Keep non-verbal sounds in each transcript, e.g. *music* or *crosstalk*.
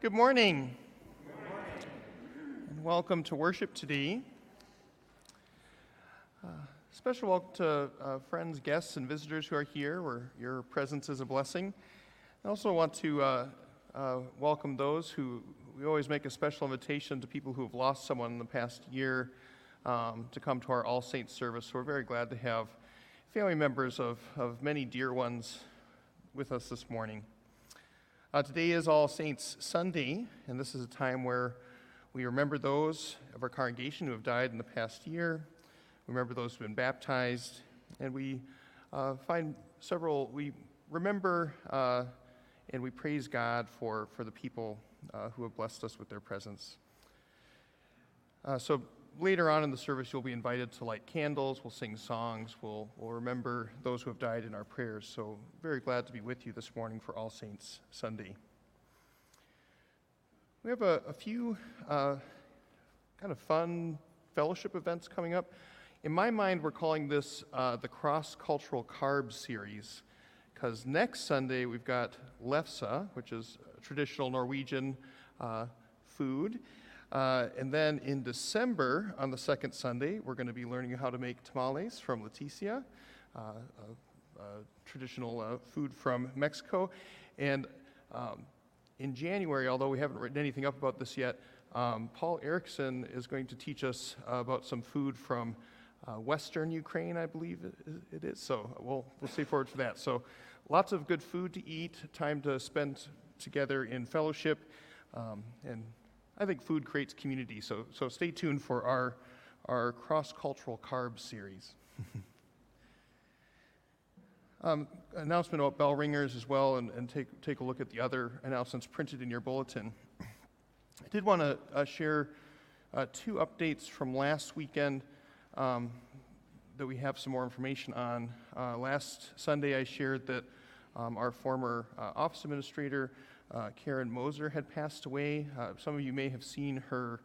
Good morning. And welcome to worship today. Uh, special welcome to uh, friends, guests, and visitors who are here, where your presence is a blessing. I also want to uh, uh, welcome those who we always make a special invitation to people who have lost someone in the past year um, to come to our All Saints service. So we're very glad to have family members of, of many dear ones with us this morning. Uh, today is All Saints Sunday, and this is a time where we remember those of our congregation who have died in the past year. We remember those who have been baptized, and we uh, find several, we remember uh, and we praise God for, for the people uh, who have blessed us with their presence. Uh, so later on in the service, you'll be invited to light candles. We'll sing songs. We'll, we'll remember those who have died in our prayers. So, very glad to be with you this morning for All Saints Sunday. We have a, a few uh, kind of fun fellowship events coming up. In my mind, we're calling this uh, the Cross Cultural Carb series because next Sunday we've got lefse, which is traditional Norwegian uh, food. Uh, and then in December, on the second Sunday, we're going to be learning how to make tamales from Leticia, uh, traditional uh, food from Mexico. And um, in January, although we haven't written anything up about this yet, um, Paul Erickson is going to teach us about some food from uh, Western Ukraine, I believe it is. So we'll, we'll stay forward for that. So lots of good food to eat, time to spend together in fellowship, um, and I think food creates community, so, so stay tuned for our, our cross cultural carbs series. *laughs* um, announcement about bell ringers as well, and, and take, take a look at the other announcements printed in your bulletin. I did want to uh, share uh, two updates from last weekend um, that we have some more information on. Uh, last Sunday, I shared that um, our former uh, office administrator uh, Karen Moser had passed away. Uh, some of you may have seen her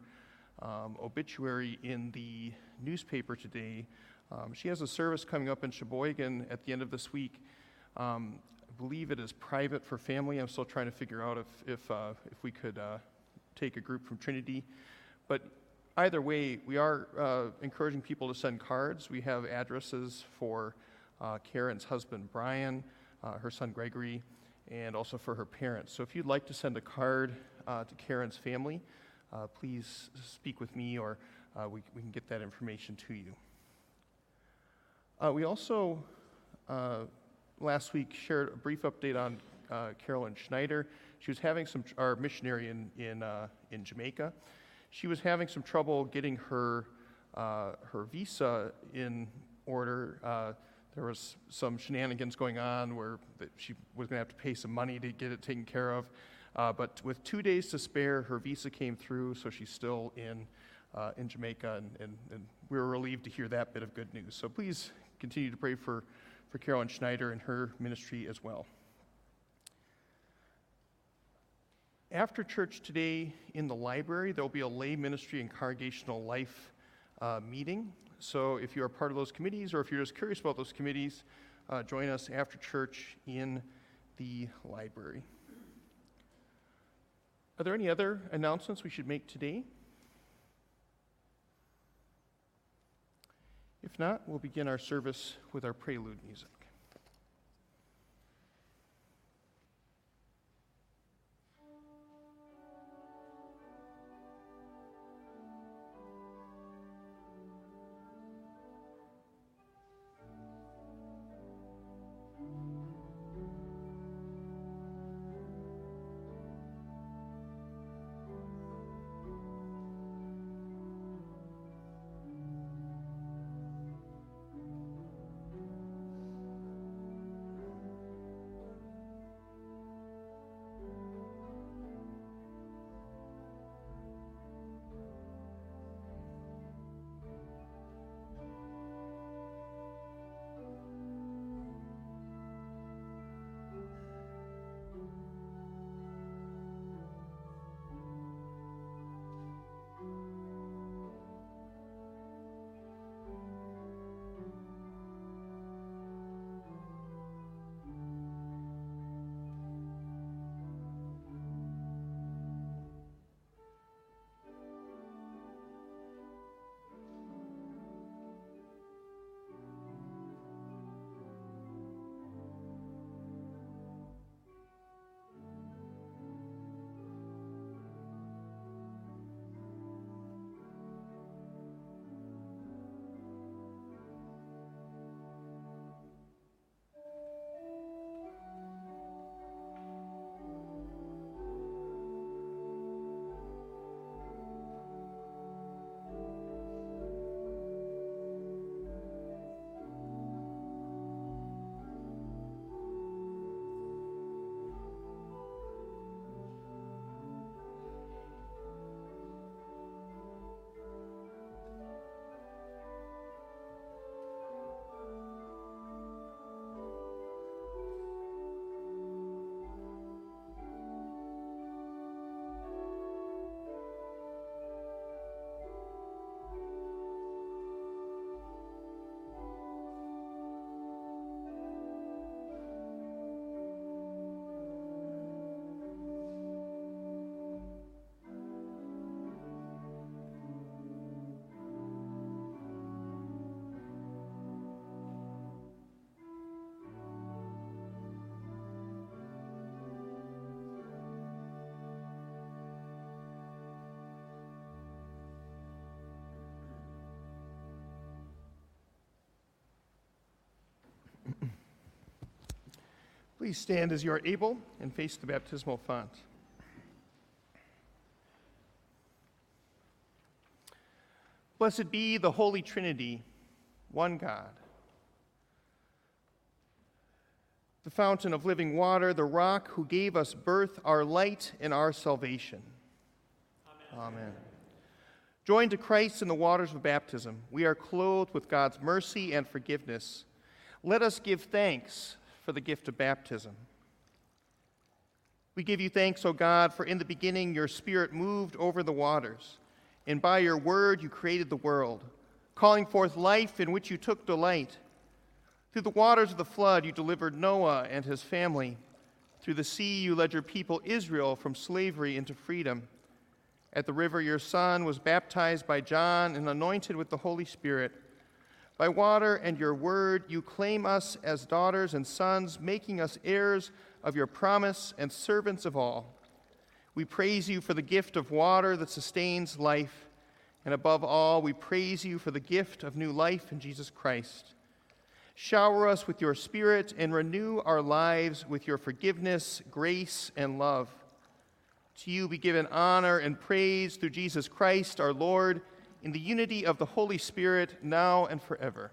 um, obituary in the newspaper today. Um, she has a service coming up in Sheboygan at the end of this week. Um, I believe it is private for family. I'm still trying to figure out if, if, uh, if we could uh, take a group from Trinity. But either way, we are uh, encouraging people to send cards. We have addresses for uh, Karen's husband, Brian, her son, Gregory, and also for her parents. So if you'd like to send a card uh, to Karen's family, uh, please speak with me or uh, we, we, can get that information to you. Uh, we also, uh, last week, shared a brief update on uh, Carolyn Schneider. She was having some, our missionary in, in, in Jamaica. She was having some trouble getting her, her visa in order there was some shenanigans going on where she was going to have to pay some money to get it taken care of. Uh, but with two days to spare, her visa came through, so she's still in, uh, in Jamaica, and, and, and, we were relieved to hear that bit of good news. So please continue to pray for, for Carolyn Schneider and her ministry as well. After church today in the library, there will be a lay ministry and congregational life uh, meeting. So if you're part of those committees or if you're just curious about those committees, uh, join us after church in the library. Are there any other announcements we should make today? If not, we'll begin our service with our prelude music. Please stand as you are able and face the baptismal font. Blessed be the Holy Trinity, one God. The fountain of living water, the rock who gave us birth, our light, and our salvation. Amen. Amen. Joined to Christ in the waters of baptism, we are clothed with God's mercy and forgiveness. Let us give thanks for the gift of baptism. We give you thanks, O God, for in the beginning your Spirit moved over the waters, and by your word you created the world, calling forth life in which you took delight. Through the waters of the flood you delivered Noah and his family. Through the sea you led your people Israel from slavery into freedom. At the river, your son was baptized by John and anointed with the Holy Spirit. By water and your word, you claim us as daughters and sons, making us heirs of your promise and servants of all. We praise you for the gift of water that sustains life. And above all, we praise you for the gift of new life in Jesus Christ. Shower us with your Spirit and renew our lives with your forgiveness, grace, and love. To you be given honor and praise through Jesus Christ our Lord, in the unity of the Holy Spirit, now and forever.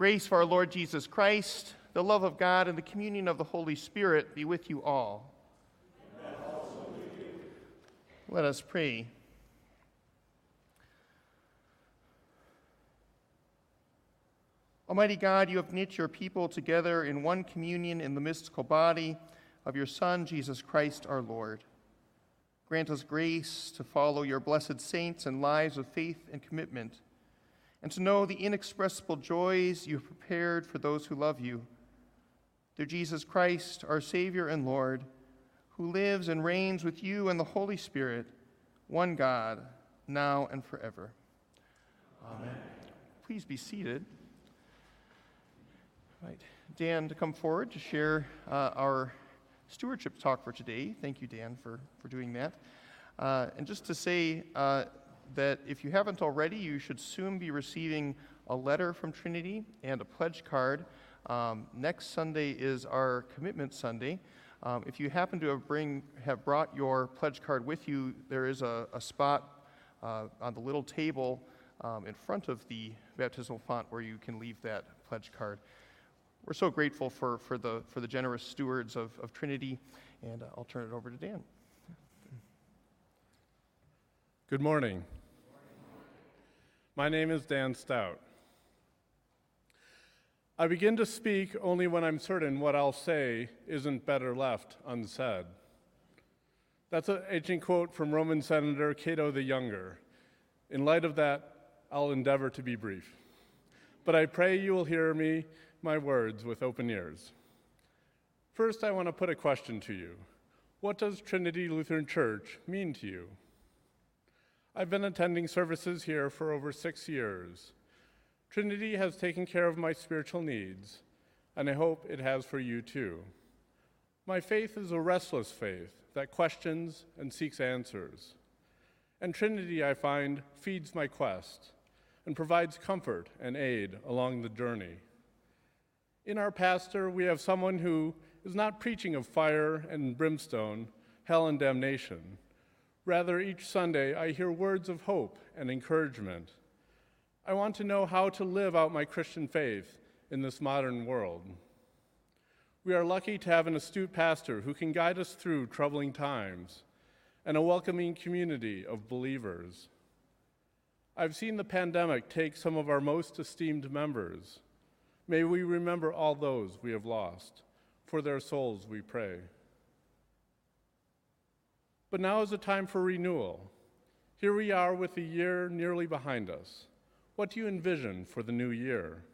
Grace of our Lord Jesus Christ, the love of God, and the communion of the Holy Spirit be with you all. Let us pray. Almighty God, you have knit your people together in one communion in the mystical body of your Son, Jesus Christ our Lord. Grant us grace to follow your blessed saints and lives of faith and commitment, and to know the inexpressible joys you have prepared for those who love you. Through Jesus Christ, our Savior and Lord, who lives and reigns with you and the Holy Spirit, one God, now and forever. Amen. Please be seated. Right. Dan, to come forward to share uh, our stewardship talk for today. Thank you, Dan, for, for doing that. Uh, and just to say uh, that if you haven't already, you should soon be receiving a letter from Trinity and a pledge card. Um, next Sunday is our Commitment Sunday. Um, if you happen to have, bring, have brought your pledge card with you, there is a, a spot uh, on the little table um, in front of the baptismal font where you can leave that pledge card we're so grateful for, for, the, for the generous stewards of, of Trinity, and uh, I'll turn it over to Dan. Good morning. My name is Dan Stout. I begin to speak only when I'm certain what I'll say isn't better left unsaid. That's an ancient quote from Roman Senator Cato the Younger. In light of that, I'll endeavor to be brief. But I pray you will hear me my words with open ears. First, I want to put a question to you What does Trinity Lutheran Church mean to you? I've been attending services here for over six years. Trinity has taken care of my spiritual needs, and I hope it has for you too. My faith is a restless faith that questions and seeks answers. And Trinity, I find, feeds my quest and provides comfort and aid along the journey. In our pastor, we have someone who is not preaching of fire and brimstone, hell and damnation. Rather, each Sunday, I hear words of hope and encouragement. I want to know how to live out my Christian faith in this modern world. We are lucky to have an astute pastor who can guide us through troubling times and a welcoming community of believers. I've seen the pandemic take some of our most esteemed members May we remember all those we have lost. For their souls we pray. But now is a time for renewal. Here we are with the year nearly behind us. What do you envision for the new year?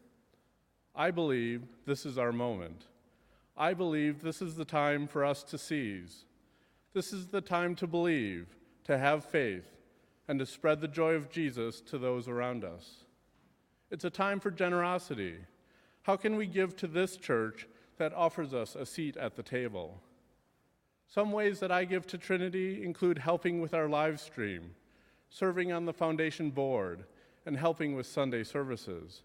I believe this is our moment. I believe this is the time for us to seize. This is the time to believe, to have faith, and to spread the joy of Jesus to those around us. It's a time for generosity how can we give to this church that offers us a seat at the table? Some ways that I give to Trinity include helping with our live stream, serving on the foundation board, and helping with Sunday services.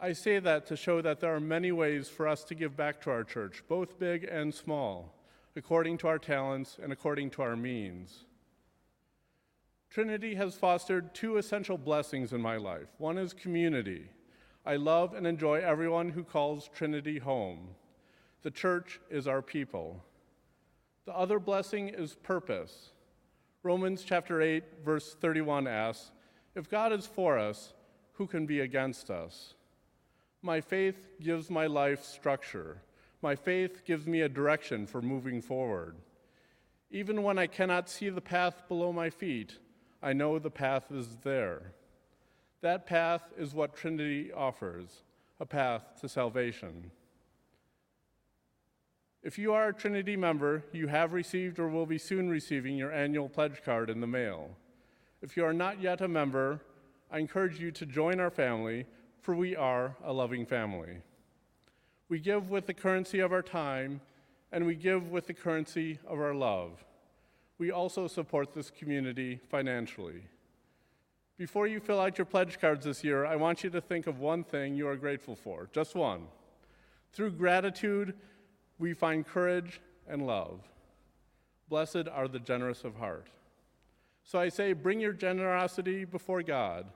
I say that to show that there are many ways for us to give back to our church, both big and small, according to our talents and according to our means. Trinity has fostered two essential blessings in my life. One is community. I love and enjoy everyone who calls Trinity home. The church is our people. The other blessing is purpose. Romans chapter 8, verse 31 asks If God is for us, who can be against us? My faith gives my life structure. My faith gives me a direction for moving forward. Even when I cannot see the path below my feet, I know the path is there. That path is what Trinity offers a path to salvation. If you are a Trinity member, you have received or will be soon receiving your annual pledge card in the mail. If you are not yet a member, I encourage you to join our family, for we are a loving family. We give with the currency of our time, and we give with the currency of our love. We also support this community financially. Before you fill out your pledge cards this year, I want you to think of one thing you are grateful for, just one. Through gratitude, we find courage and love. Blessed are the generous of heart. So I say, bring your generosity before God.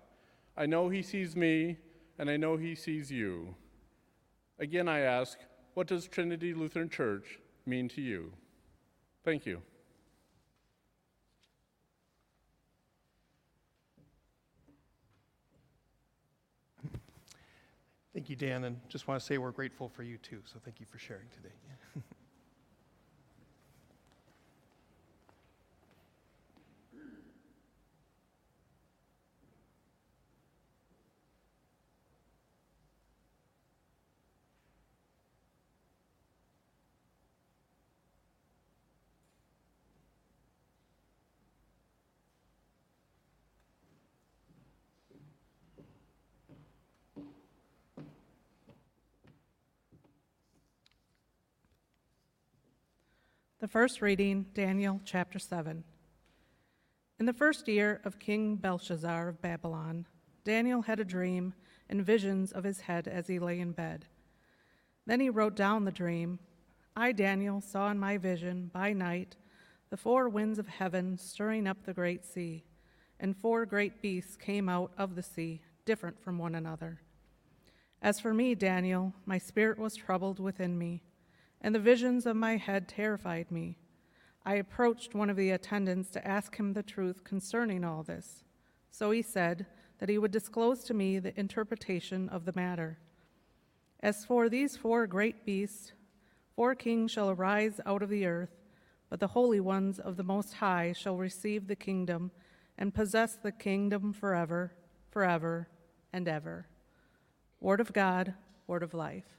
I know He sees me, and I know He sees you. Again, I ask, what does Trinity Lutheran Church mean to you? Thank you. Thank you, Dan, and just want to say we're grateful for you too, so thank you for sharing today. *laughs* The first reading, Daniel chapter 7. In the first year of King Belshazzar of Babylon, Daniel had a dream and visions of his head as he lay in bed. Then he wrote down the dream. I, Daniel, saw in my vision by night the four winds of heaven stirring up the great sea, and four great beasts came out of the sea, different from one another. As for me, Daniel, my spirit was troubled within me and the visions of my head terrified me. I approached one of the attendants to ask him the truth concerning all this. So he said that he would disclose to me the interpretation of the matter. As for these four great beasts, four kings shall arise out of the earth, but the holy ones of the Most High shall receive the kingdom and possess the kingdom forever, forever, and ever. Word of God, word of life.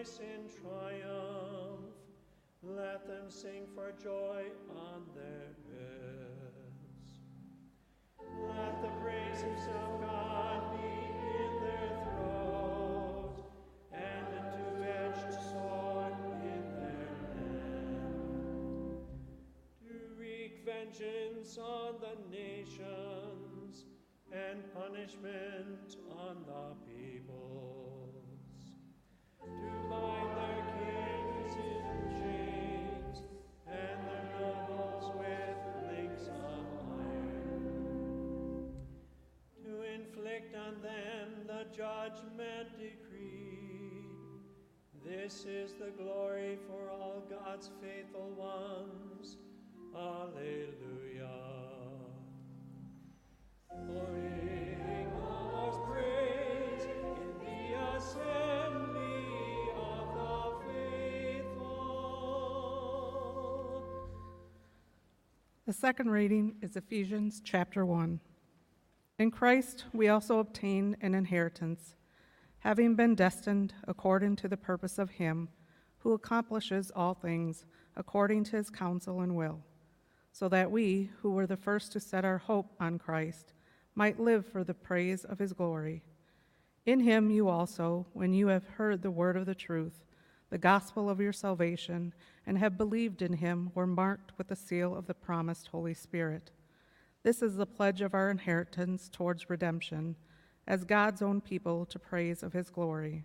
Rejoice in triumph. Let them sing for joy on their beds. Let the praises of God be in their throat and a two-edged sword in their hand. To wreak vengeance on the nations and punishment on the peoples. God's faithful ones. Alleluia. Bring the. The second reading is Ephesians chapter 1. In Christ we also obtain an inheritance, having been destined according to the purpose of Him who accomplishes all things according to His counsel and will, so that we, who were the first to set our hope on Christ, might live for the praise of His glory. In Him you also, when you have heard the word of the truth, the gospel of your salvation, and have believed in him were marked with the seal of the promised Holy Spirit. This is the pledge of our inheritance towards redemption, as God's own people to praise of his glory.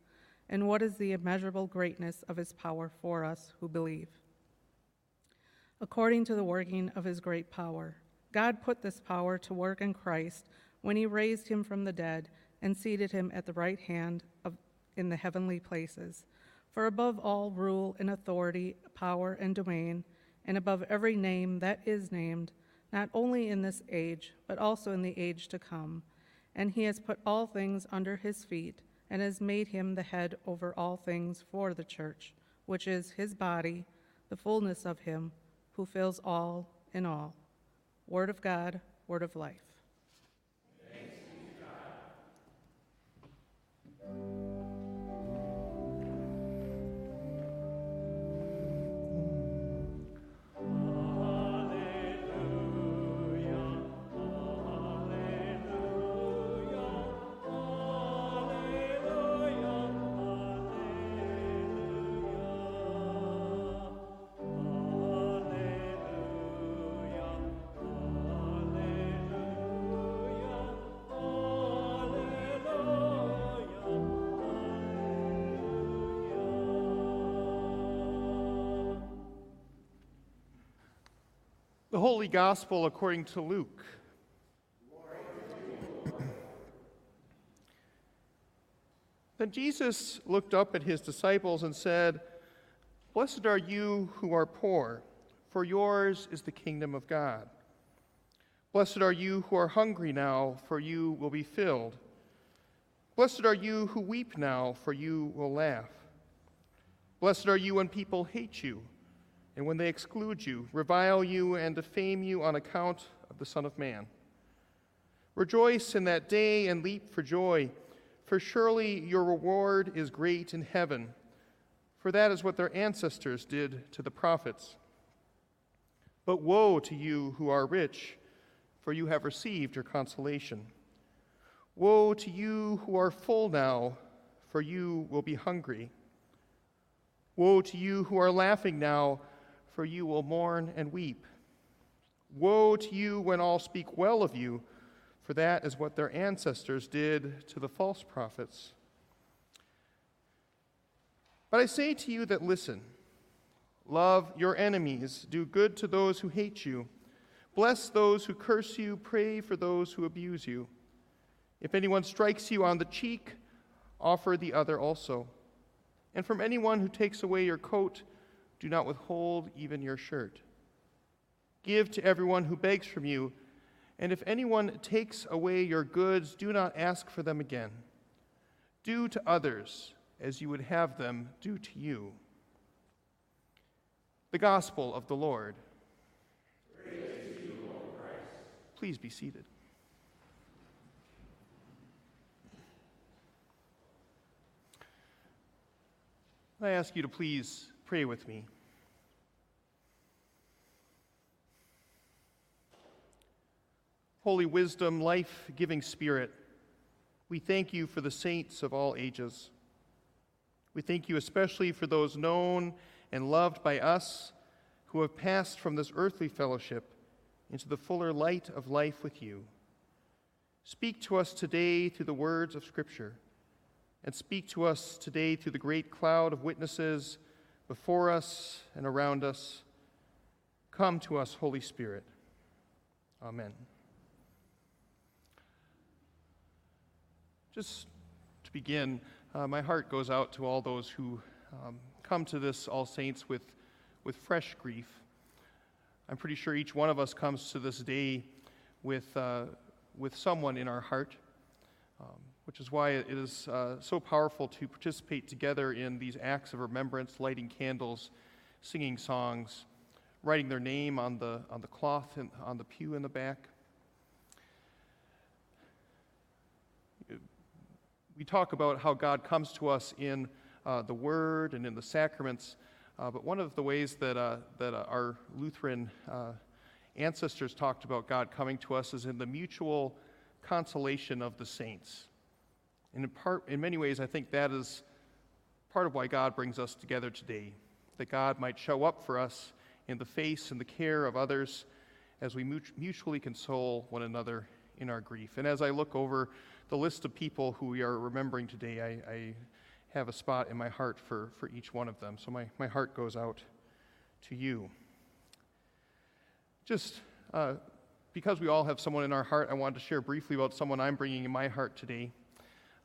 and what is the immeasurable greatness of his power for us who believe. According to the working of his great power, God put this power to work in Christ when he raised him from the dead and seated him at the right hand of, in the heavenly places. For above all rule and authority, power and domain, and above every name that is named, not only in this age, but also in the age to come. And he has put all things under his feet, and has made him the head over all things for the church, which is his body, the fullness of him who fills all in all. Word of God, word of life. Gospel according to Luke. *clears throat* then Jesus looked up at his disciples and said, Blessed are you who are poor, for yours is the kingdom of God. Blessed are you who are hungry now, for you will be filled. Blessed are you who weep now, for you will laugh. Blessed are you when people hate you and when they exclude you, revile you, and defame you on account of the Son of Man. Rejoice in that day and leap for joy, for surely your reward is great in heaven, for that is what their ancestors did to the prophets. But woe to you who are rich, for you have received your consolation. Woe to you who are full now, for you will be hungry. Woe to you who are laughing now, for you will mourn and weep. Woe to you when all speak well of you, for that is what their ancestors did to the false prophets. But I say to you that listen love your enemies, do good to those who hate you, bless those who curse you, pray for those who abuse you. If anyone strikes you on the cheek, offer the other also. And from anyone who takes away your coat, do not withhold even your shirt. Give to everyone who begs from you, and if anyone takes away your goods, do not ask for them again. Do to others as you would have them do to you. The Gospel of the Lord. Please be seated. I ask you to please Pray with me. Holy wisdom, life giving spirit, we thank you for the saints of all ages. We thank you especially for those known and loved by us who have passed from this earthly fellowship into the fuller light of life with you. Speak to us today through the words of Scripture, and speak to us today through the great cloud of witnesses before us and around us. Come to us, Holy Spirit. Amen. Just to begin, uh, my heart goes out to all those who um, come to this All Saints with, with fresh grief. I'm pretty sure each one of us comes to this day with, uh, with someone in our heart, um, which is why it is uh, so powerful to participate together in these acts of remembrance, lighting candles, singing songs, writing their name on the, on the cloth and on the pew in the back. We talk about how God comes to us in uh, the Word and in the sacraments, uh, but one of the ways that, uh, that our Lutheran uh, ancestors talked about God coming to us is in the mutual consolation of the saints. And in, part, in many ways, I think that is part of why God brings us together today, that God might show up for us in the face and the care of others as we mutually console one another in our grief. And as I look over the list of people who we are remembering today, I, I have a spot in my heart for, for each one of them. So my, my heart goes out to you. Just uh, because we all have someone in our heart, I wanted to share briefly about someone I'm bringing in my heart today.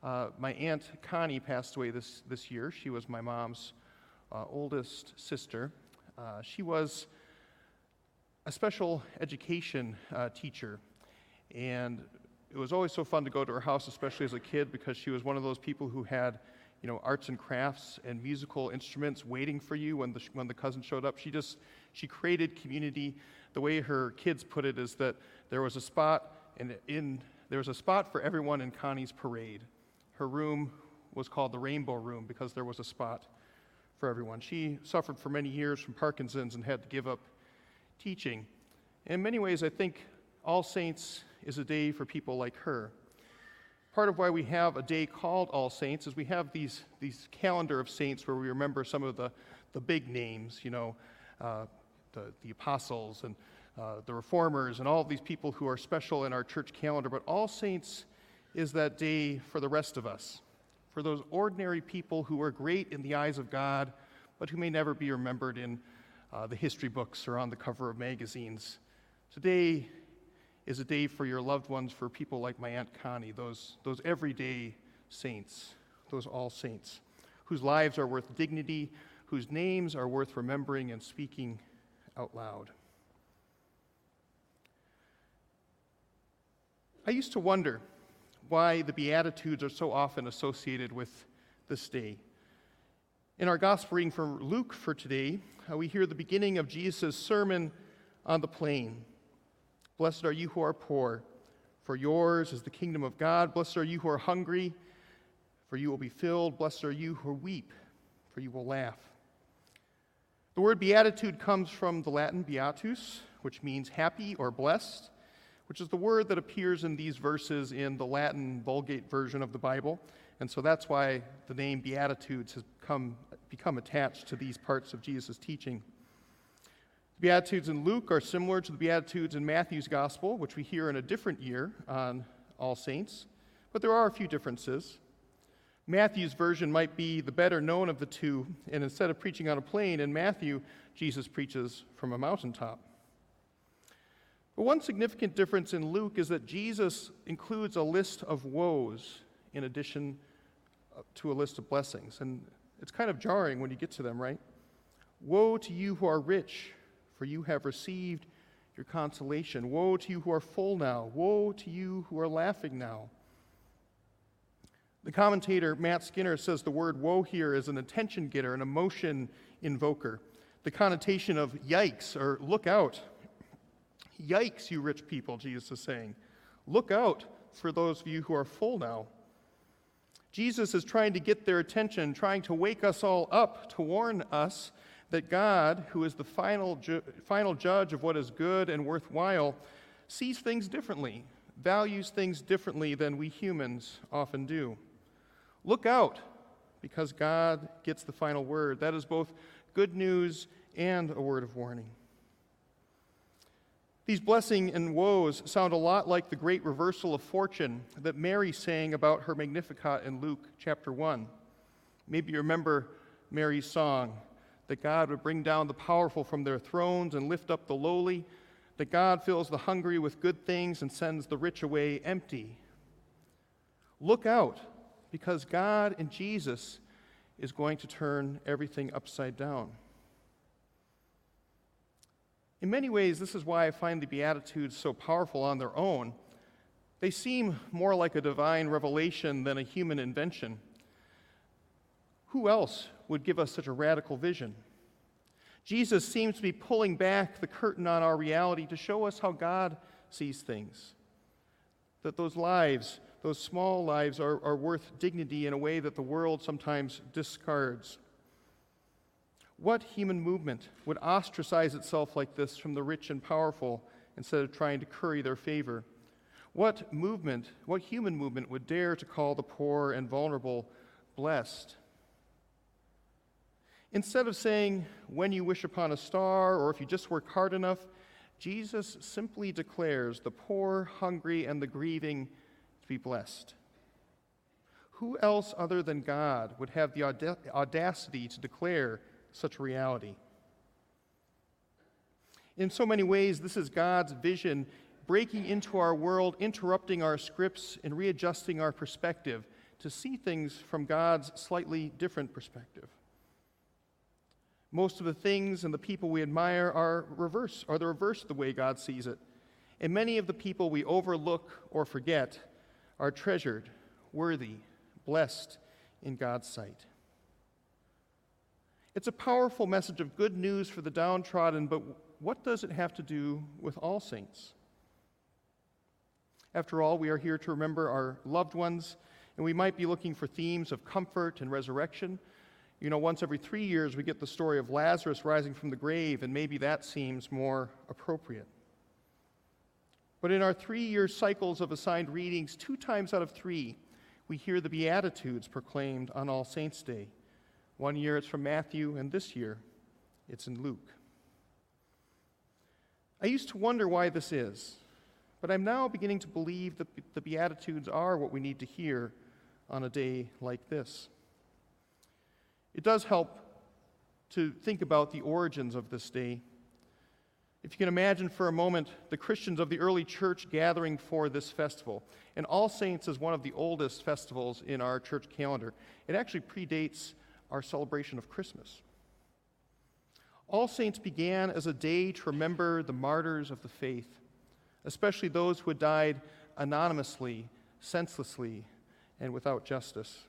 Uh, my aunt Connie passed away this, this year. She was my mom's uh, oldest sister. Uh, she was a special education uh, teacher, and it was always so fun to go to her house, especially as a kid, because she was one of those people who had, you know, arts and crafts and musical instruments waiting for you when the, when the cousin showed up. She just, she created community. The way her kids put it is that there was a spot, and in, there was a spot for everyone in Connie's parade. Her room was called the Rainbow Room because there was a spot for everyone. She suffered for many years from Parkinson's and had to give up teaching. In many ways, I think All Saints is a day for people like her. Part of why we have a day called All Saints is we have these, these calendar of saints where we remember some of the, the big names, you know, uh, the, the apostles and uh, the reformers and all these people who are special in our church calendar. But All Saints is that day for the rest of us for those ordinary people who are great in the eyes of God, but who may never be remembered in uh, the history books or on the cover of magazines. Today is a day for your loved ones, for people like my Aunt Connie, those, those everyday saints, those all saints, whose lives are worth dignity, whose names are worth remembering and speaking out loud. I used to wonder why the Beatitudes are so often associated with this day. In our gospel reading from Luke for today, uh, we hear the beginning of Jesus' sermon on the plain. Blessed are you who are poor, for yours is the kingdom of God. Blessed are you who are hungry, for you will be filled. Blessed are you who weep, for you will laugh. The word beatitude comes from the Latin beatus, which means happy or blessed which is the word that appears in these verses in the Latin Vulgate version of the Bible. And so that's why the name Beatitudes has come, become attached to these parts of Jesus' teaching. The Beatitudes in Luke are similar to the Beatitudes in Matthew's Gospel, which we hear in a different year on All Saints, but there are a few differences. Matthew's version might be the better known of the two, and instead of preaching on a plain, in Matthew, Jesus preaches from a mountaintop. But one significant difference in Luke is that Jesus includes a list of woes in addition uh, to a list of blessings. And it's kind of jarring when you get to them, right? Woe to you who are rich, for you have received your consolation. Woe to you who are full now. Woe to you who are laughing now. The commentator Matt Skinner says the word woe here is an attention getter, an emotion invoker. The connotation of yikes or look out Yikes, you rich people, Jesus is saying. Look out for those of you who are full now. Jesus is trying to get their attention, trying to wake us all up to warn us that God, who is the final, ju- final judge of what is good and worthwhile, sees things differently, values things differently than we humans often do. Look out, because God gets the final word. That is both good news and a word of warning. These blessing and woes sound a lot like the great reversal of fortune that Mary sang about her Magnificat in Luke chapter 1. Maybe you remember Mary's song that God would bring down the powerful from their thrones and lift up the lowly, that God fills the hungry with good things and sends the rich away empty. Look out, because God and Jesus is going to turn everything upside down. In many ways, this is why I find the Beatitudes so powerful on their own. They seem more like a divine revelation than a human invention. Who else would give us such a radical vision? Jesus seems to be pulling back the curtain on our reality to show us how God sees things. That those lives, those small lives, are, are worth dignity in a way that the world sometimes discards. What human movement would ostracize itself like this from the rich and powerful instead of trying to curry their favor? What movement, what human movement would dare to call the poor and vulnerable blessed? Instead of saying, when you wish upon a star, or if you just work hard enough, Jesus simply declares the poor, hungry, and the grieving to be blessed. Who else other than God would have the audacity to declare such reality? In so many ways, this is God's vision breaking into our world, interrupting our scripts, and readjusting our perspective to see things from God's slightly different perspective. Most of the things and the people we admire are reverse, are the reverse of the way God sees it. And many of the people we overlook or forget are treasured, worthy, blessed in God's sight. It's a powerful message of good news for the downtrodden, but what does it have to do with all saints? After all, we are here to remember our loved ones, and we might be looking for themes of comfort and resurrection. You know, once every three years, we get the story of Lazarus rising from the grave, and maybe that seems more appropriate. But in our three year cycles of assigned readings, two times out of three, we hear the Beatitudes proclaimed on All Saints' Day. One year it's from Matthew, and this year it's in Luke. I used to wonder why this is. But I'm now beginning to believe that the Beatitudes are what we need to hear on a day like this. It does help to think about the origins of this day. If you can imagine for a moment the Christians of the early church gathering for this festival, and All Saints is one of the oldest festivals in our church calendar. It actually predates our celebration of Christmas. All Saints began as a day to remember the martyrs of the faith especially those who had died anonymously, senselessly, and without justice.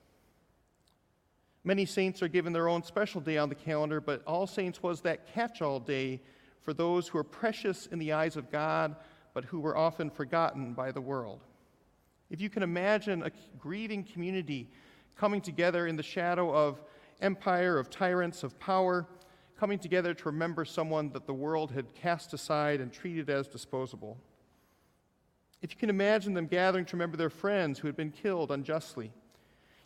Many saints are given their own special day on the calendar, but All Saints was that catch all day for those who are precious in the eyes of God, but who were often forgotten by the world. If you can imagine a grieving community coming together in the shadow of empire, of tyrants, of power, coming together to remember someone that the world had cast aside and treated as disposable. If you can imagine them gathering to remember their friends who had been killed unjustly,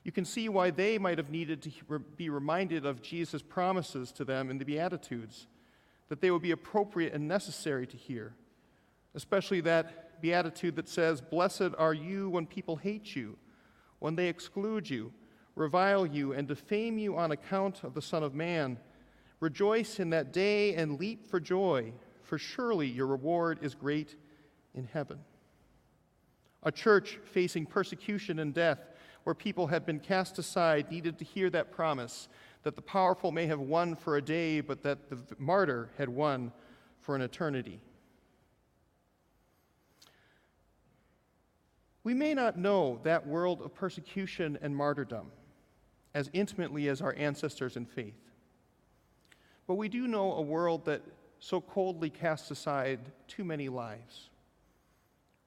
you can see why they might have needed to be reminded of Jesus' promises to them in the Beatitudes, that they would be appropriate and necessary to hear, especially that Beatitude that says, Blessed are you when people hate you, when they exclude you, revile you, and defame you on account of the Son of Man. Rejoice in that day and leap for joy, for surely your reward is great in heaven a church facing persecution and death, where people had been cast aside, needed to hear that promise that the powerful may have won for a day, but that the martyr had won for an eternity. We may not know that world of persecution and martyrdom as intimately as our ancestors in faith, but we do know a world that so coldly casts aside too many lives.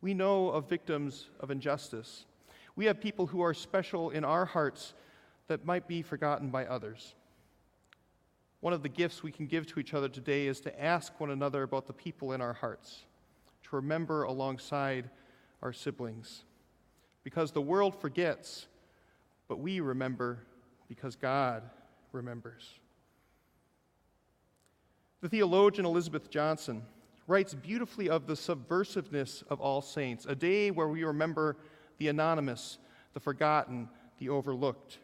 We know of victims of injustice. We have people who are special in our hearts that might be forgotten by others. One of the gifts we can give to each other today is to ask one another about the people in our hearts, to remember alongside our siblings. Because the world forgets, but we remember because God remembers. The theologian Elizabeth Johnson writes beautifully of the subversiveness of All Saints, a day where we remember the anonymous, the forgotten, the overlooked.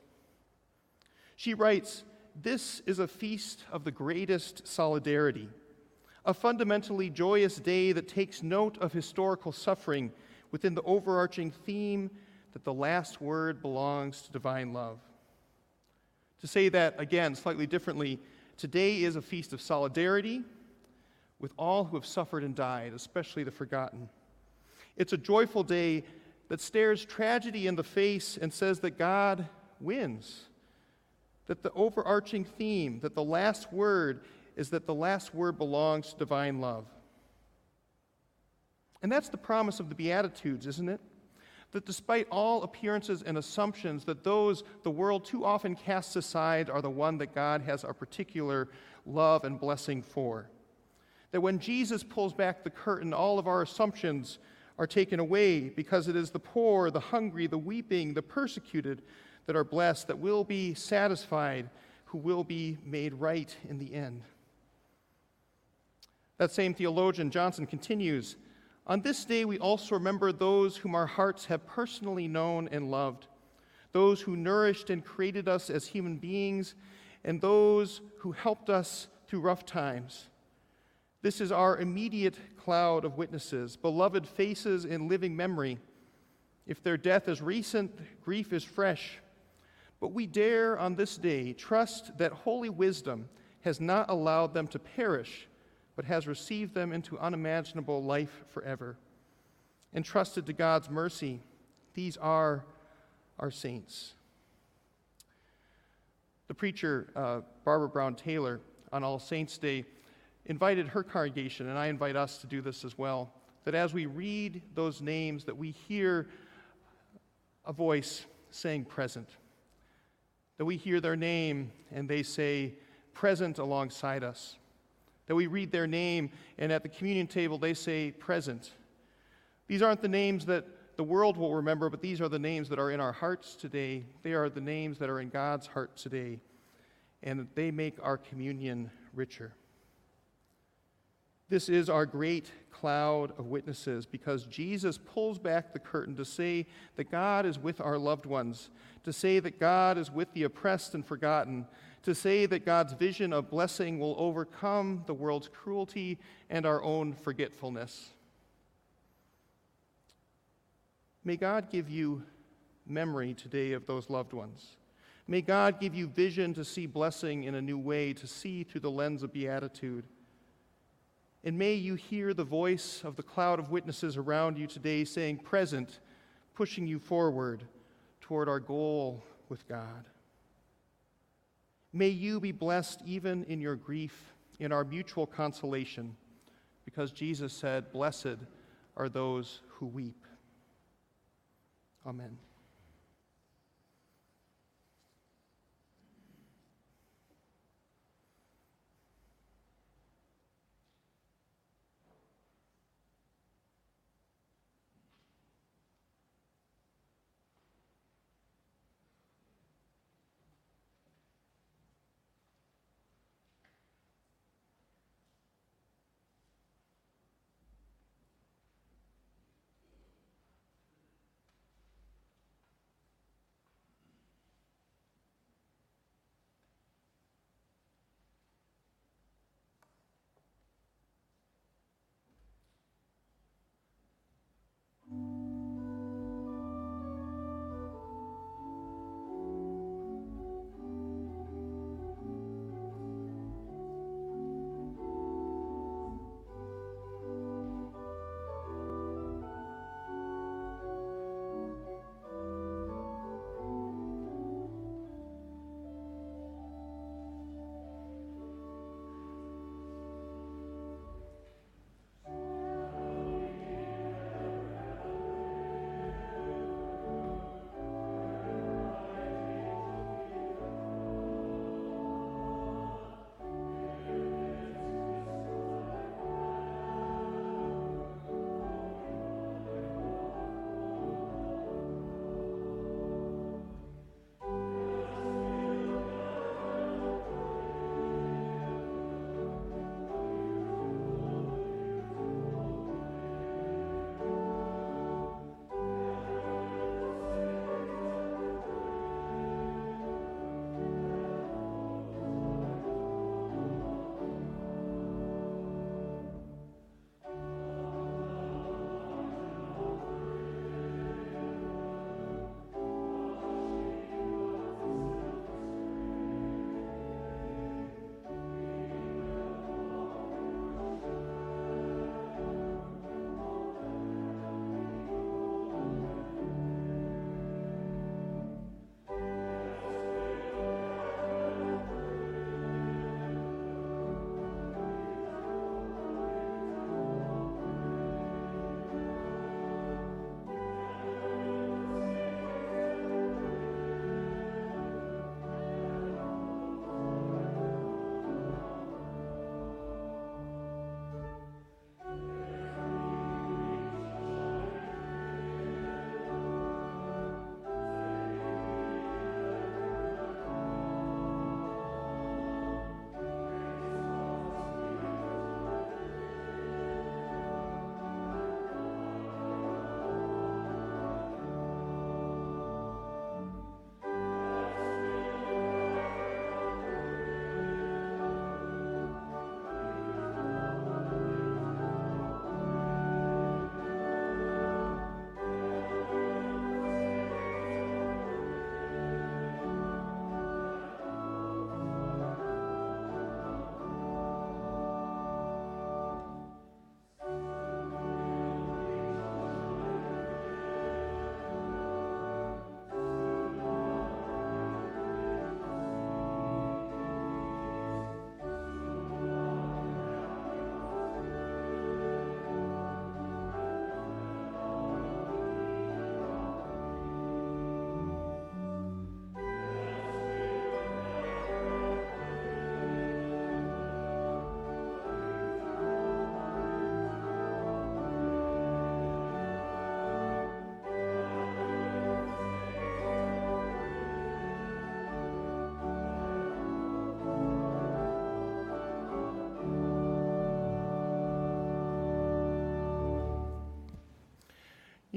She writes, This is a feast of the greatest solidarity, a fundamentally joyous day that takes note of historical suffering within the overarching theme that the last word belongs to divine love. To say that again, slightly differently, today is a feast of solidarity with all who have suffered and died, especially the forgotten. It's a joyful day that stares tragedy in the face and says that God wins. That the overarching theme, that the last word is that the last word belongs to divine love. And that's the promise of the Beatitudes, isn't it? That despite all appearances and assumptions, that those the world too often casts aside are the one that God has a particular love and blessing for. That when Jesus pulls back the curtain, all of our assumptions are taken away because it is the poor, the hungry, the weeping, the persecuted that are blessed, that will be satisfied, who will be made right in the end. That same theologian, Johnson, continues On this day, we also remember those whom our hearts have personally known and loved, those who nourished and created us as human beings, and those who helped us through rough times. This is our immediate cloud of witnesses, beloved faces in living memory. If their death is recent, grief is fresh. But we dare on this day trust that holy wisdom has not allowed them to perish, but has received them into unimaginable life forever. Entrusted to God's mercy, these are our saints. The preacher, uh, Barbara Brown Taylor, on All Saints' Day, invited her congregation, and I invite us to do this as well, that as we read those names, that we hear a voice saying present. That we hear their name and they say present alongside us. That we read their name and at the communion table they say present. These aren't the names that the world will remember, but these are the names that are in our hearts today. They are the names that are in God's heart today, and they make our communion richer. This is our great cloud of witnesses because Jesus pulls back the curtain to say that God is with our loved ones, to say that God is with the oppressed and forgotten, to say that God's vision of blessing will overcome the world's cruelty and our own forgetfulness. May God give you memory today of those loved ones. May God give you vision to see blessing in a new way, to see through the lens of beatitude. And may you hear the voice of the cloud of witnesses around you today saying, Present, pushing you forward toward our goal with God. May you be blessed even in your grief, in our mutual consolation, because Jesus said, Blessed are those who weep. Amen.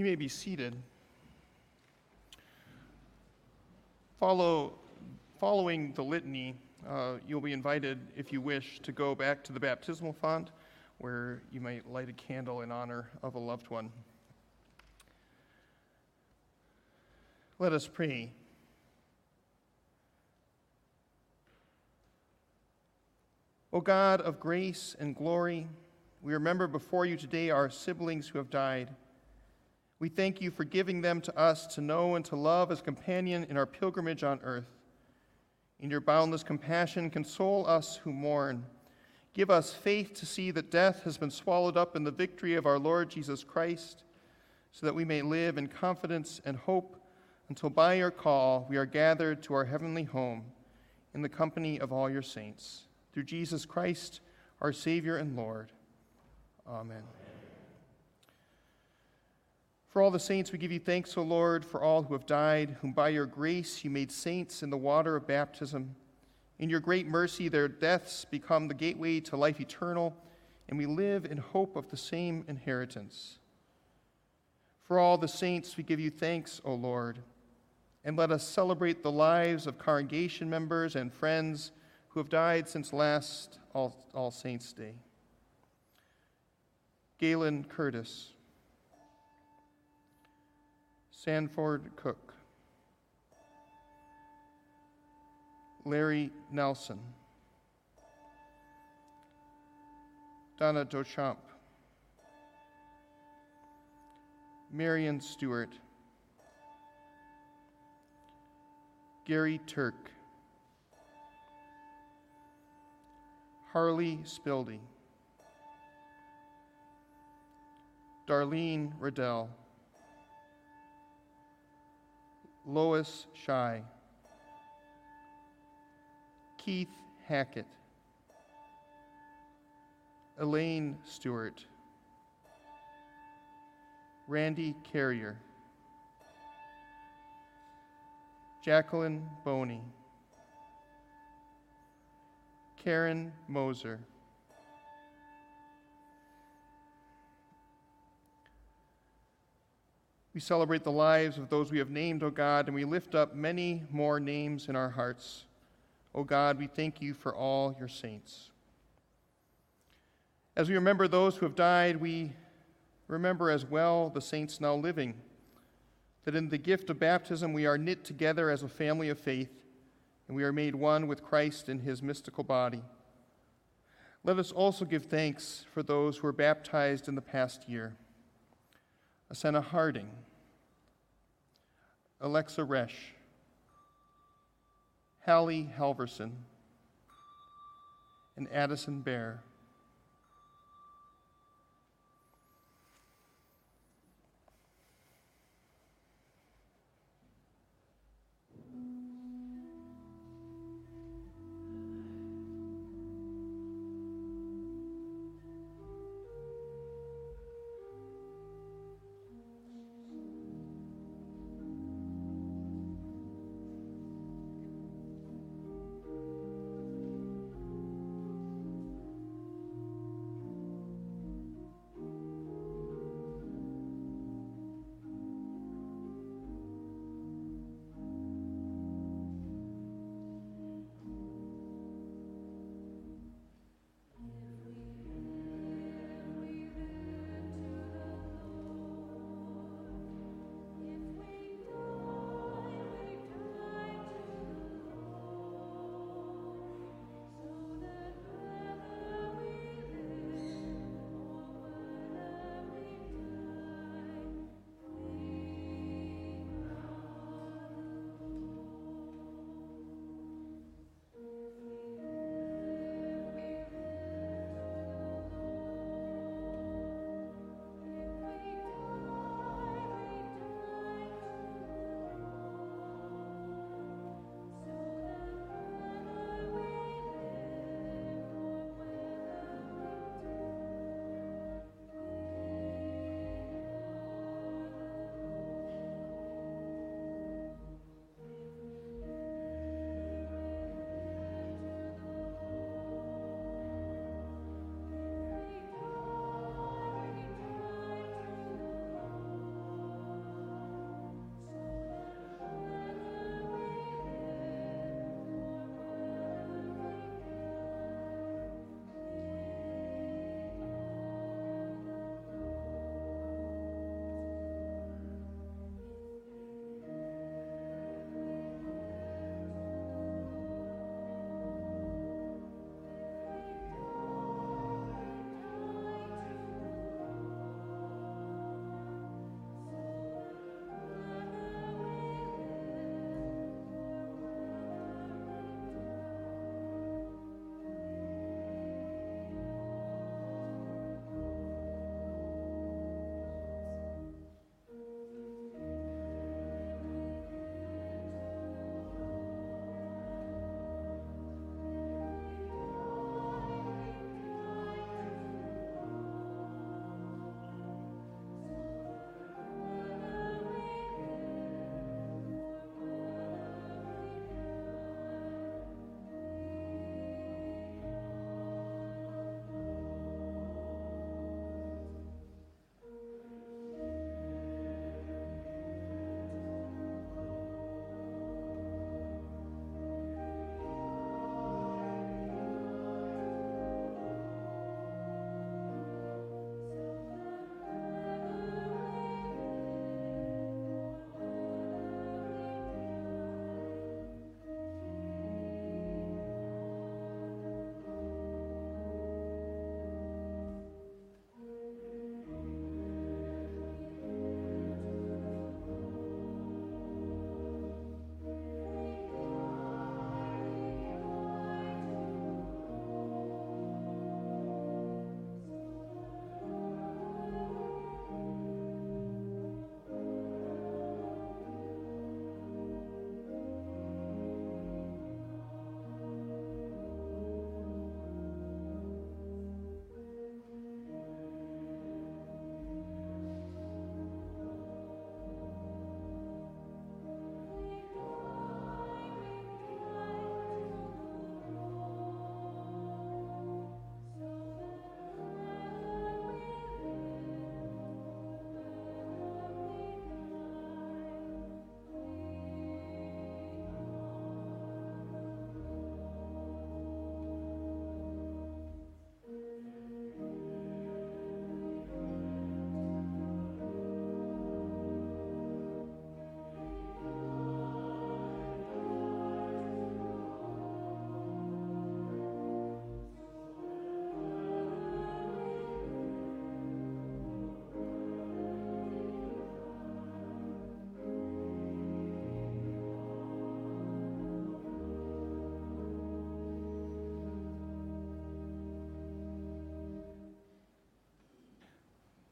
May be seated. Follow, following the litany, uh, you'll be invited, if you wish, to go back to the baptismal font where you might light a candle in honor of a loved one. Let us pray. O God of grace and glory, we remember before you today our siblings who have died. We thank you for giving them to us to know and to love as companion in our pilgrimage on earth. In your boundless compassion, console us who mourn. Give us faith to see that death has been swallowed up in the victory of our Lord Jesus Christ, so that we may live in confidence and hope until by your call we are gathered to our heavenly home in the company of all your saints. Through Jesus Christ, our Savior and Lord. Amen. For all the saints, we give you thanks, O Lord, for all who have died, whom by your grace you made saints in the water of baptism. In your great mercy, their deaths become the gateway to life eternal, and we live in hope of the same inheritance. For all the saints, we give you thanks, O Lord, and let us celebrate the lives of congregation members and friends who have died since last All, All Saints' Day. Galen Curtis. Sanford Cook, Larry Nelson, Donna Dochamp, Marion Stewart, Gary Turk, Harley Spildy, Darlene Riddell. Lois Shy, Keith Hackett, Elaine Stewart, Randy Carrier, Jacqueline Boney, Karen Moser. We celebrate the lives of those we have named, O God, and we lift up many more names in our hearts. O God, we thank you for all your saints. As we remember those who have died, we remember as well the saints now living, that in the gift of baptism we are knit together as a family of faith, and we are made one with Christ in his mystical body. Let us also give thanks for those who were baptized in the past year. Asena Harding, Alexa Resch, Hallie Halverson, and Addison Bear.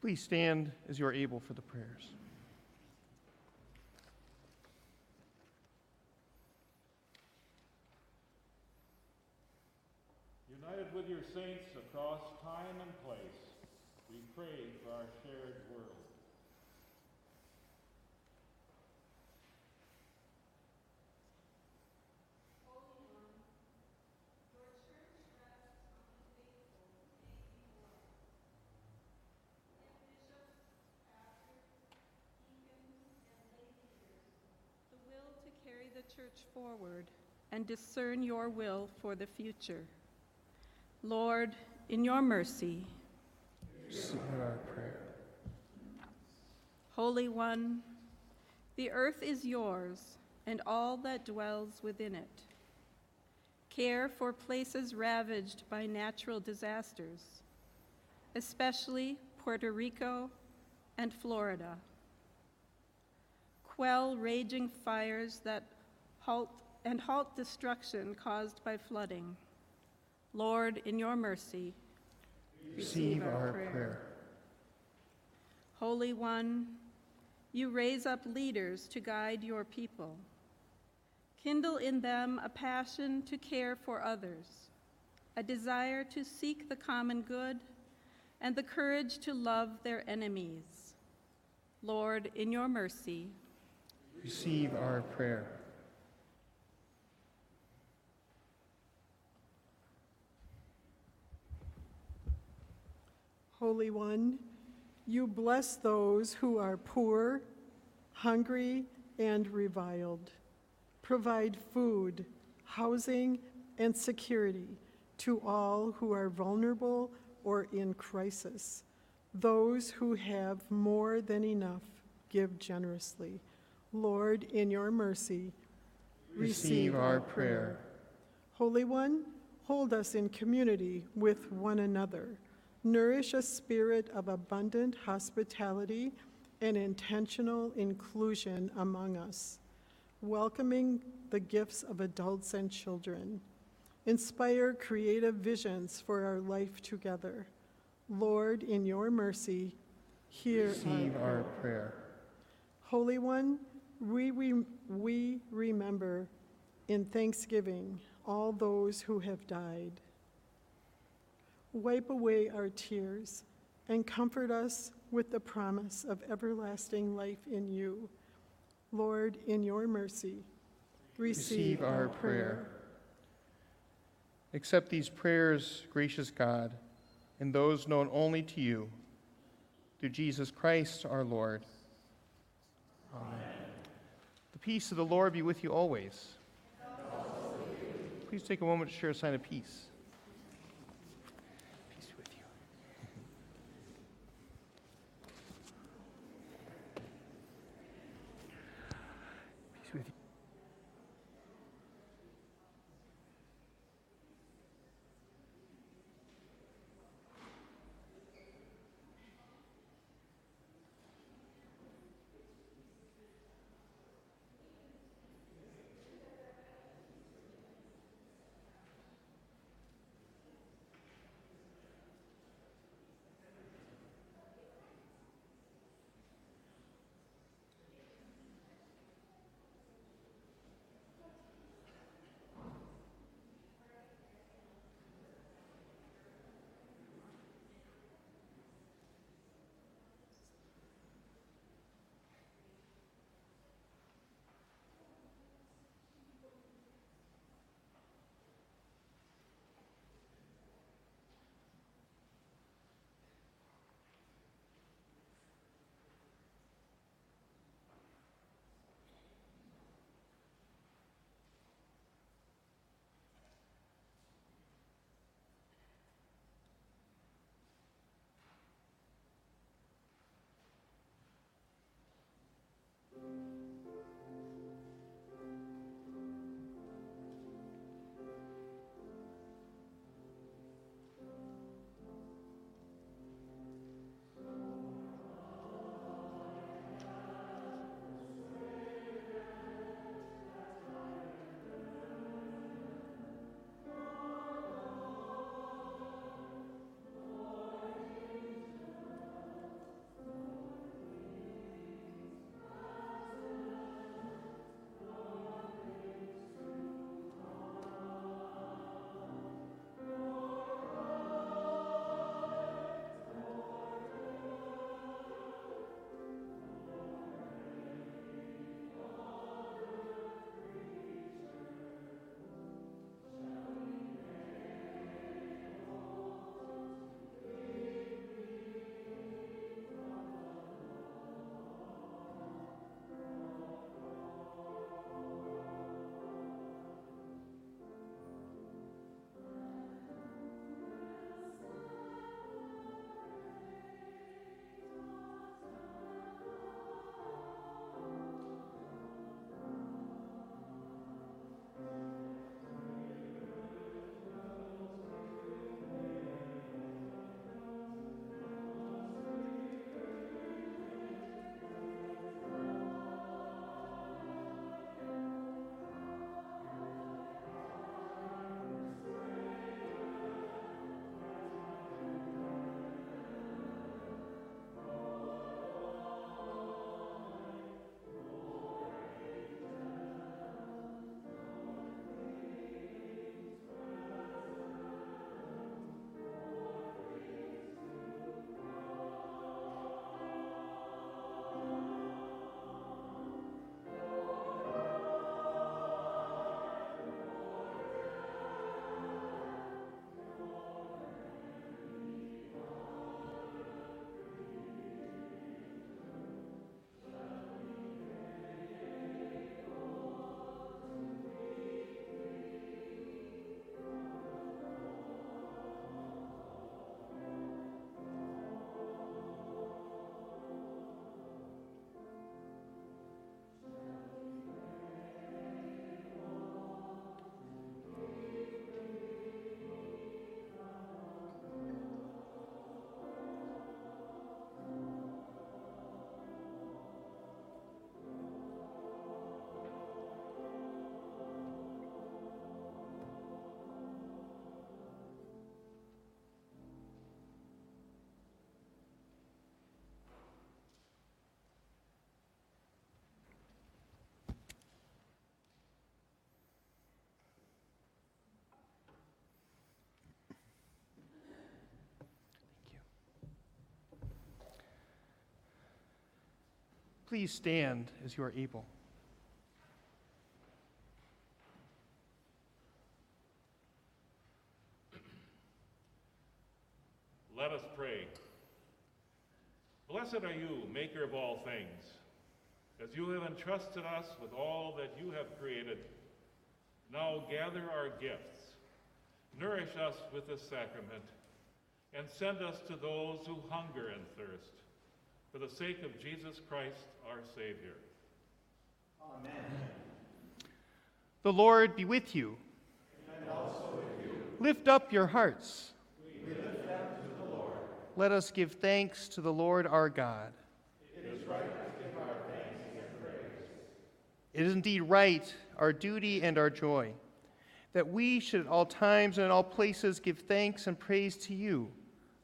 Please stand as you are able for the prayers. United with your saints across time and place, we pray for our shared world. the will to carry the church forward and discern your will for the future. Lord, in your mercy, Receive our prayer. Holy One, the earth is yours and all that dwells within it. Care for places ravaged by natural disasters, especially Puerto Rico and Florida. Quell raging fires that halt and halt destruction caused by flooding. Lord, in your mercy, Receive our prayer. Holy One, you raise up leaders to guide your people. Kindle in them a passion to care for others, a desire to seek the common good, and the courage to love their enemies. Lord, in your mercy, Receive our prayer. Holy One, you bless those who are poor, hungry, and reviled. Provide food, housing, and security to all who are vulnerable or in crisis. Those who have more than enough give generously. Lord, in your mercy, Receive our prayer. Holy One, hold us in community with one another. Nourish a spirit of abundant hospitality and intentional inclusion among us, welcoming the gifts of adults and children. Inspire creative visions for our life together. Lord, in your mercy, hear Receive our our prayer. Holy One, we, we, we remember in thanksgiving all those who have died. Wipe away our tears and comfort us with the promise of everlasting life in you. Lord, in your mercy, receive, Receive our prayer. Accept these prayers, gracious God, and those known only to you, through Jesus Christ our Lord. Amen. The peace of the Lord be with you always. Please take a moment to share a sign of peace. Peace please stand as you are able? Let us pray. Blessed are you, maker of all things. As you have entrusted us with all that you have created, now gather our gifts, nourish us with this sacrament, and send us to those who hunger and thirst, for the sake of Jesus Christ, our Savior. Amen. The Lord be with you. And also with you. Lift up your hearts. We lift them to the Lord. Let us give thanks to the Lord our God. It is right to give our thanks and praise. It is indeed right, our duty and our joy, that we should at all times and in all places give thanks and praise to you,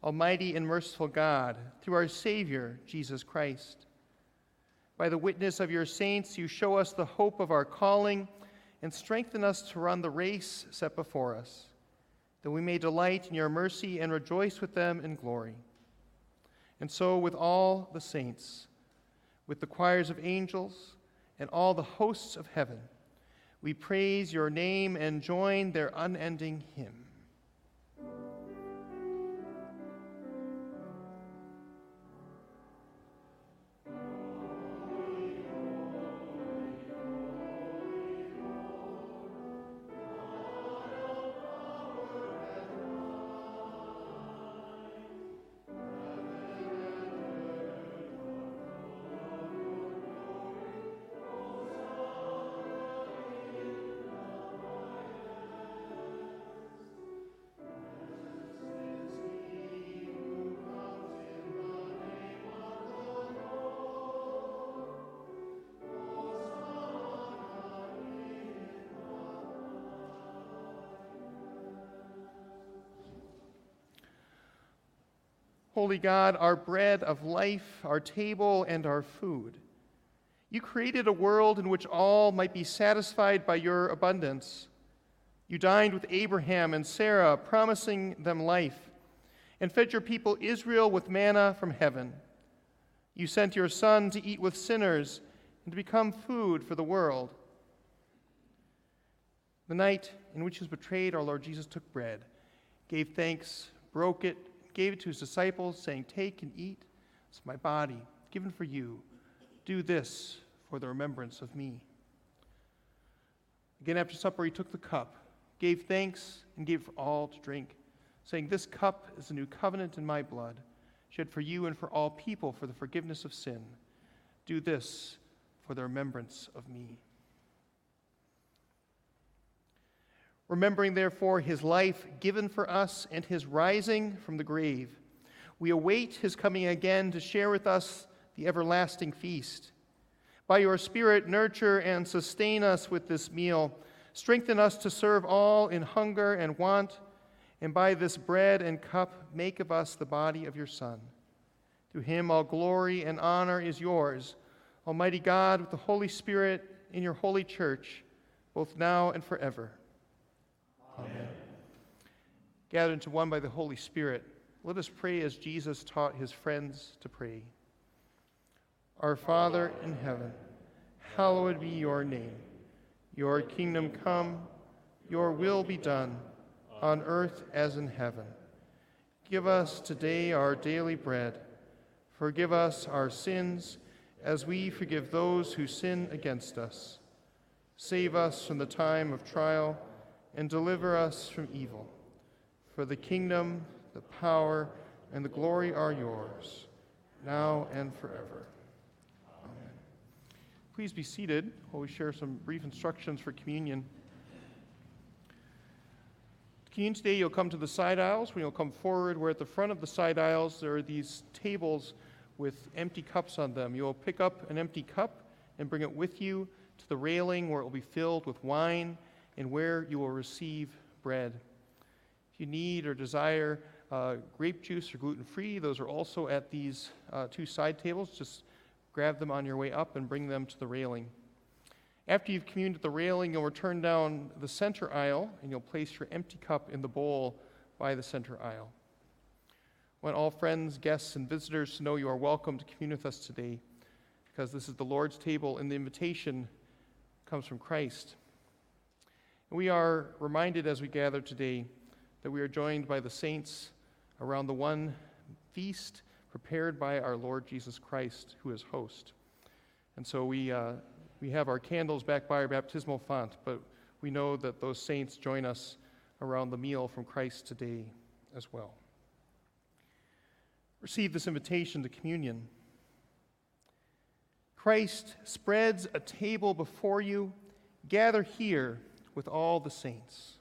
Almighty and merciful God, through our Savior, Jesus Christ. By the witness of your saints, you show us the hope of our calling and strengthen us to run the race set before us, that we may delight in your mercy and rejoice with them in glory. And so, with all the saints, with the choirs of angels, and all the hosts of heaven, we praise your name and join their unending hymn. Holy God, our bread of life, our table, and our food. You created a world in which all might be satisfied by your abundance. You dined with Abraham and Sarah, promising them life, and fed your people Israel with manna from heaven. You sent your Son to eat with sinners and to become food for the world. The night in which he was betrayed, our Lord Jesus took bread, gave thanks, broke it, gave it to his disciples, saying, Take and eat. It's my body, given for you. Do this for the remembrance of me. Again, after supper, he took the cup, gave thanks, and gave for all to drink, saying, This cup is the new covenant in my blood, shed for you and for all people for the forgiveness of sin. Do this for the remembrance of me. Remembering, therefore, his life given for us and his rising from the grave, we await his coming again to share with us the everlasting feast. By your Spirit, nurture and sustain us with this meal. Strengthen us to serve all in hunger and want, and by this bread and cup, make of us the body of your Son. To him, all glory and honor is yours, Almighty God, with the Holy Spirit in your holy church, both now and forever. Gathered into one by the Holy Spirit, let us pray as Jesus taught his friends to pray. Our Father in heaven, hallowed be your name. Your kingdom come, your will be done, on earth as in heaven. Give us today our daily bread. Forgive us our sins as we forgive those who sin against us. Save us from the time of trial and deliver us from evil. For the kingdom, the power, and the glory are yours, now and forever. Amen. Please be seated while we share some brief instructions for communion. Communion today, you'll come to the side aisles. When you'll come forward, we're at the front of the side aisles. There are these tables with empty cups on them. You will pick up an empty cup and bring it with you to the railing where it will be filled with wine and where you will receive bread. You need or desire uh, grape juice or gluten free, those are also at these uh, two side tables. Just grab them on your way up and bring them to the railing. After you've communed at the railing, you'll return down the center aisle and you'll place your empty cup in the bowl by the center aisle. I want all friends, guests, and visitors to know you are welcome to commune with us today because this is the Lord's table and the invitation comes from Christ. And we are reminded as we gather today that we are joined by the saints around the one feast prepared by our Lord Jesus Christ, who is host. And so we, uh, we have our candles back by our baptismal font, but we know that those saints join us around the meal from Christ today as well. Receive this invitation to communion. Christ spreads a table before you. Gather here with all the saints.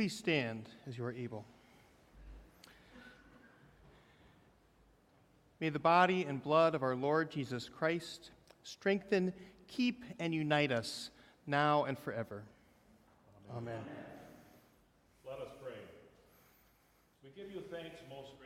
Please stand as you are able. May the body and blood of our Lord Jesus Christ strengthen, keep, and unite us now and forever. Amen. Let us pray. We give you thanks, most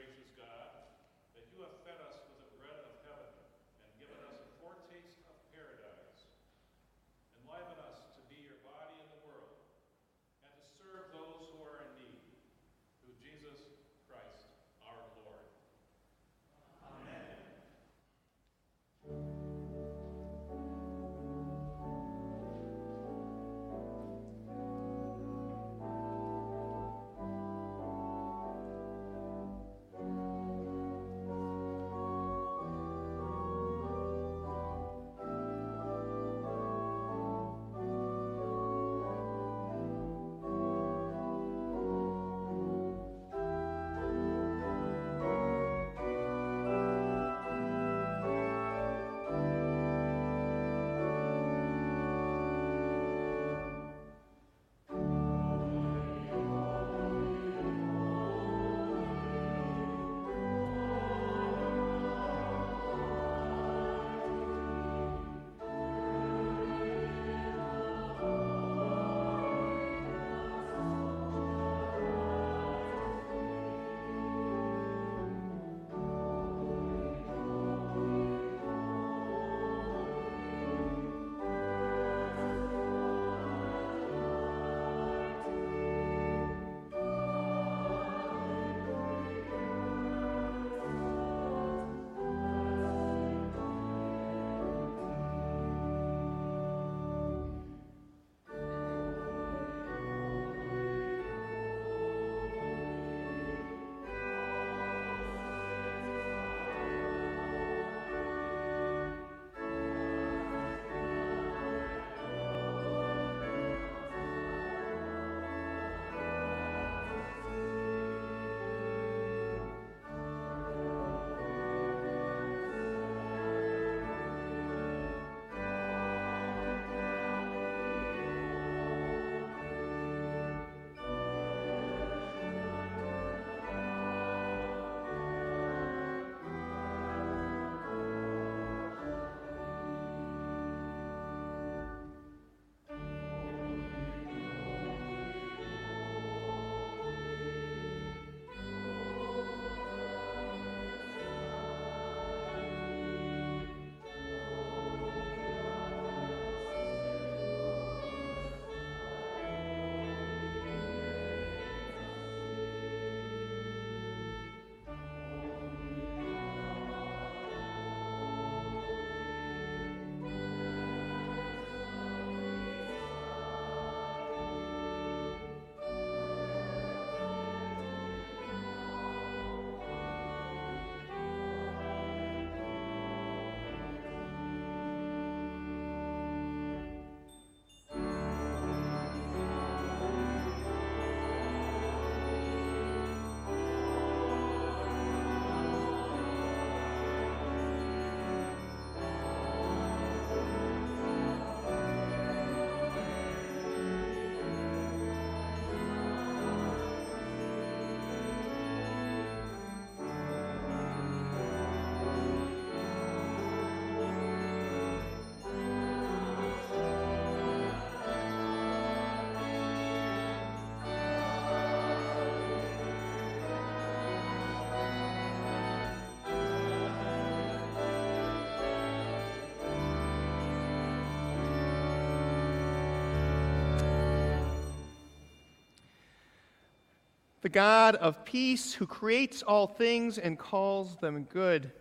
The God of peace, who creates all things and calls them good,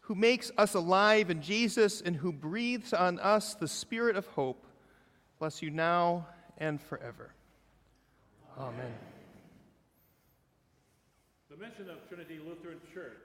who makes us alive in Jesus, and who breathes on us the spirit of hope, bless you now and forever. Amen. The mission of Trinity Lutheran Church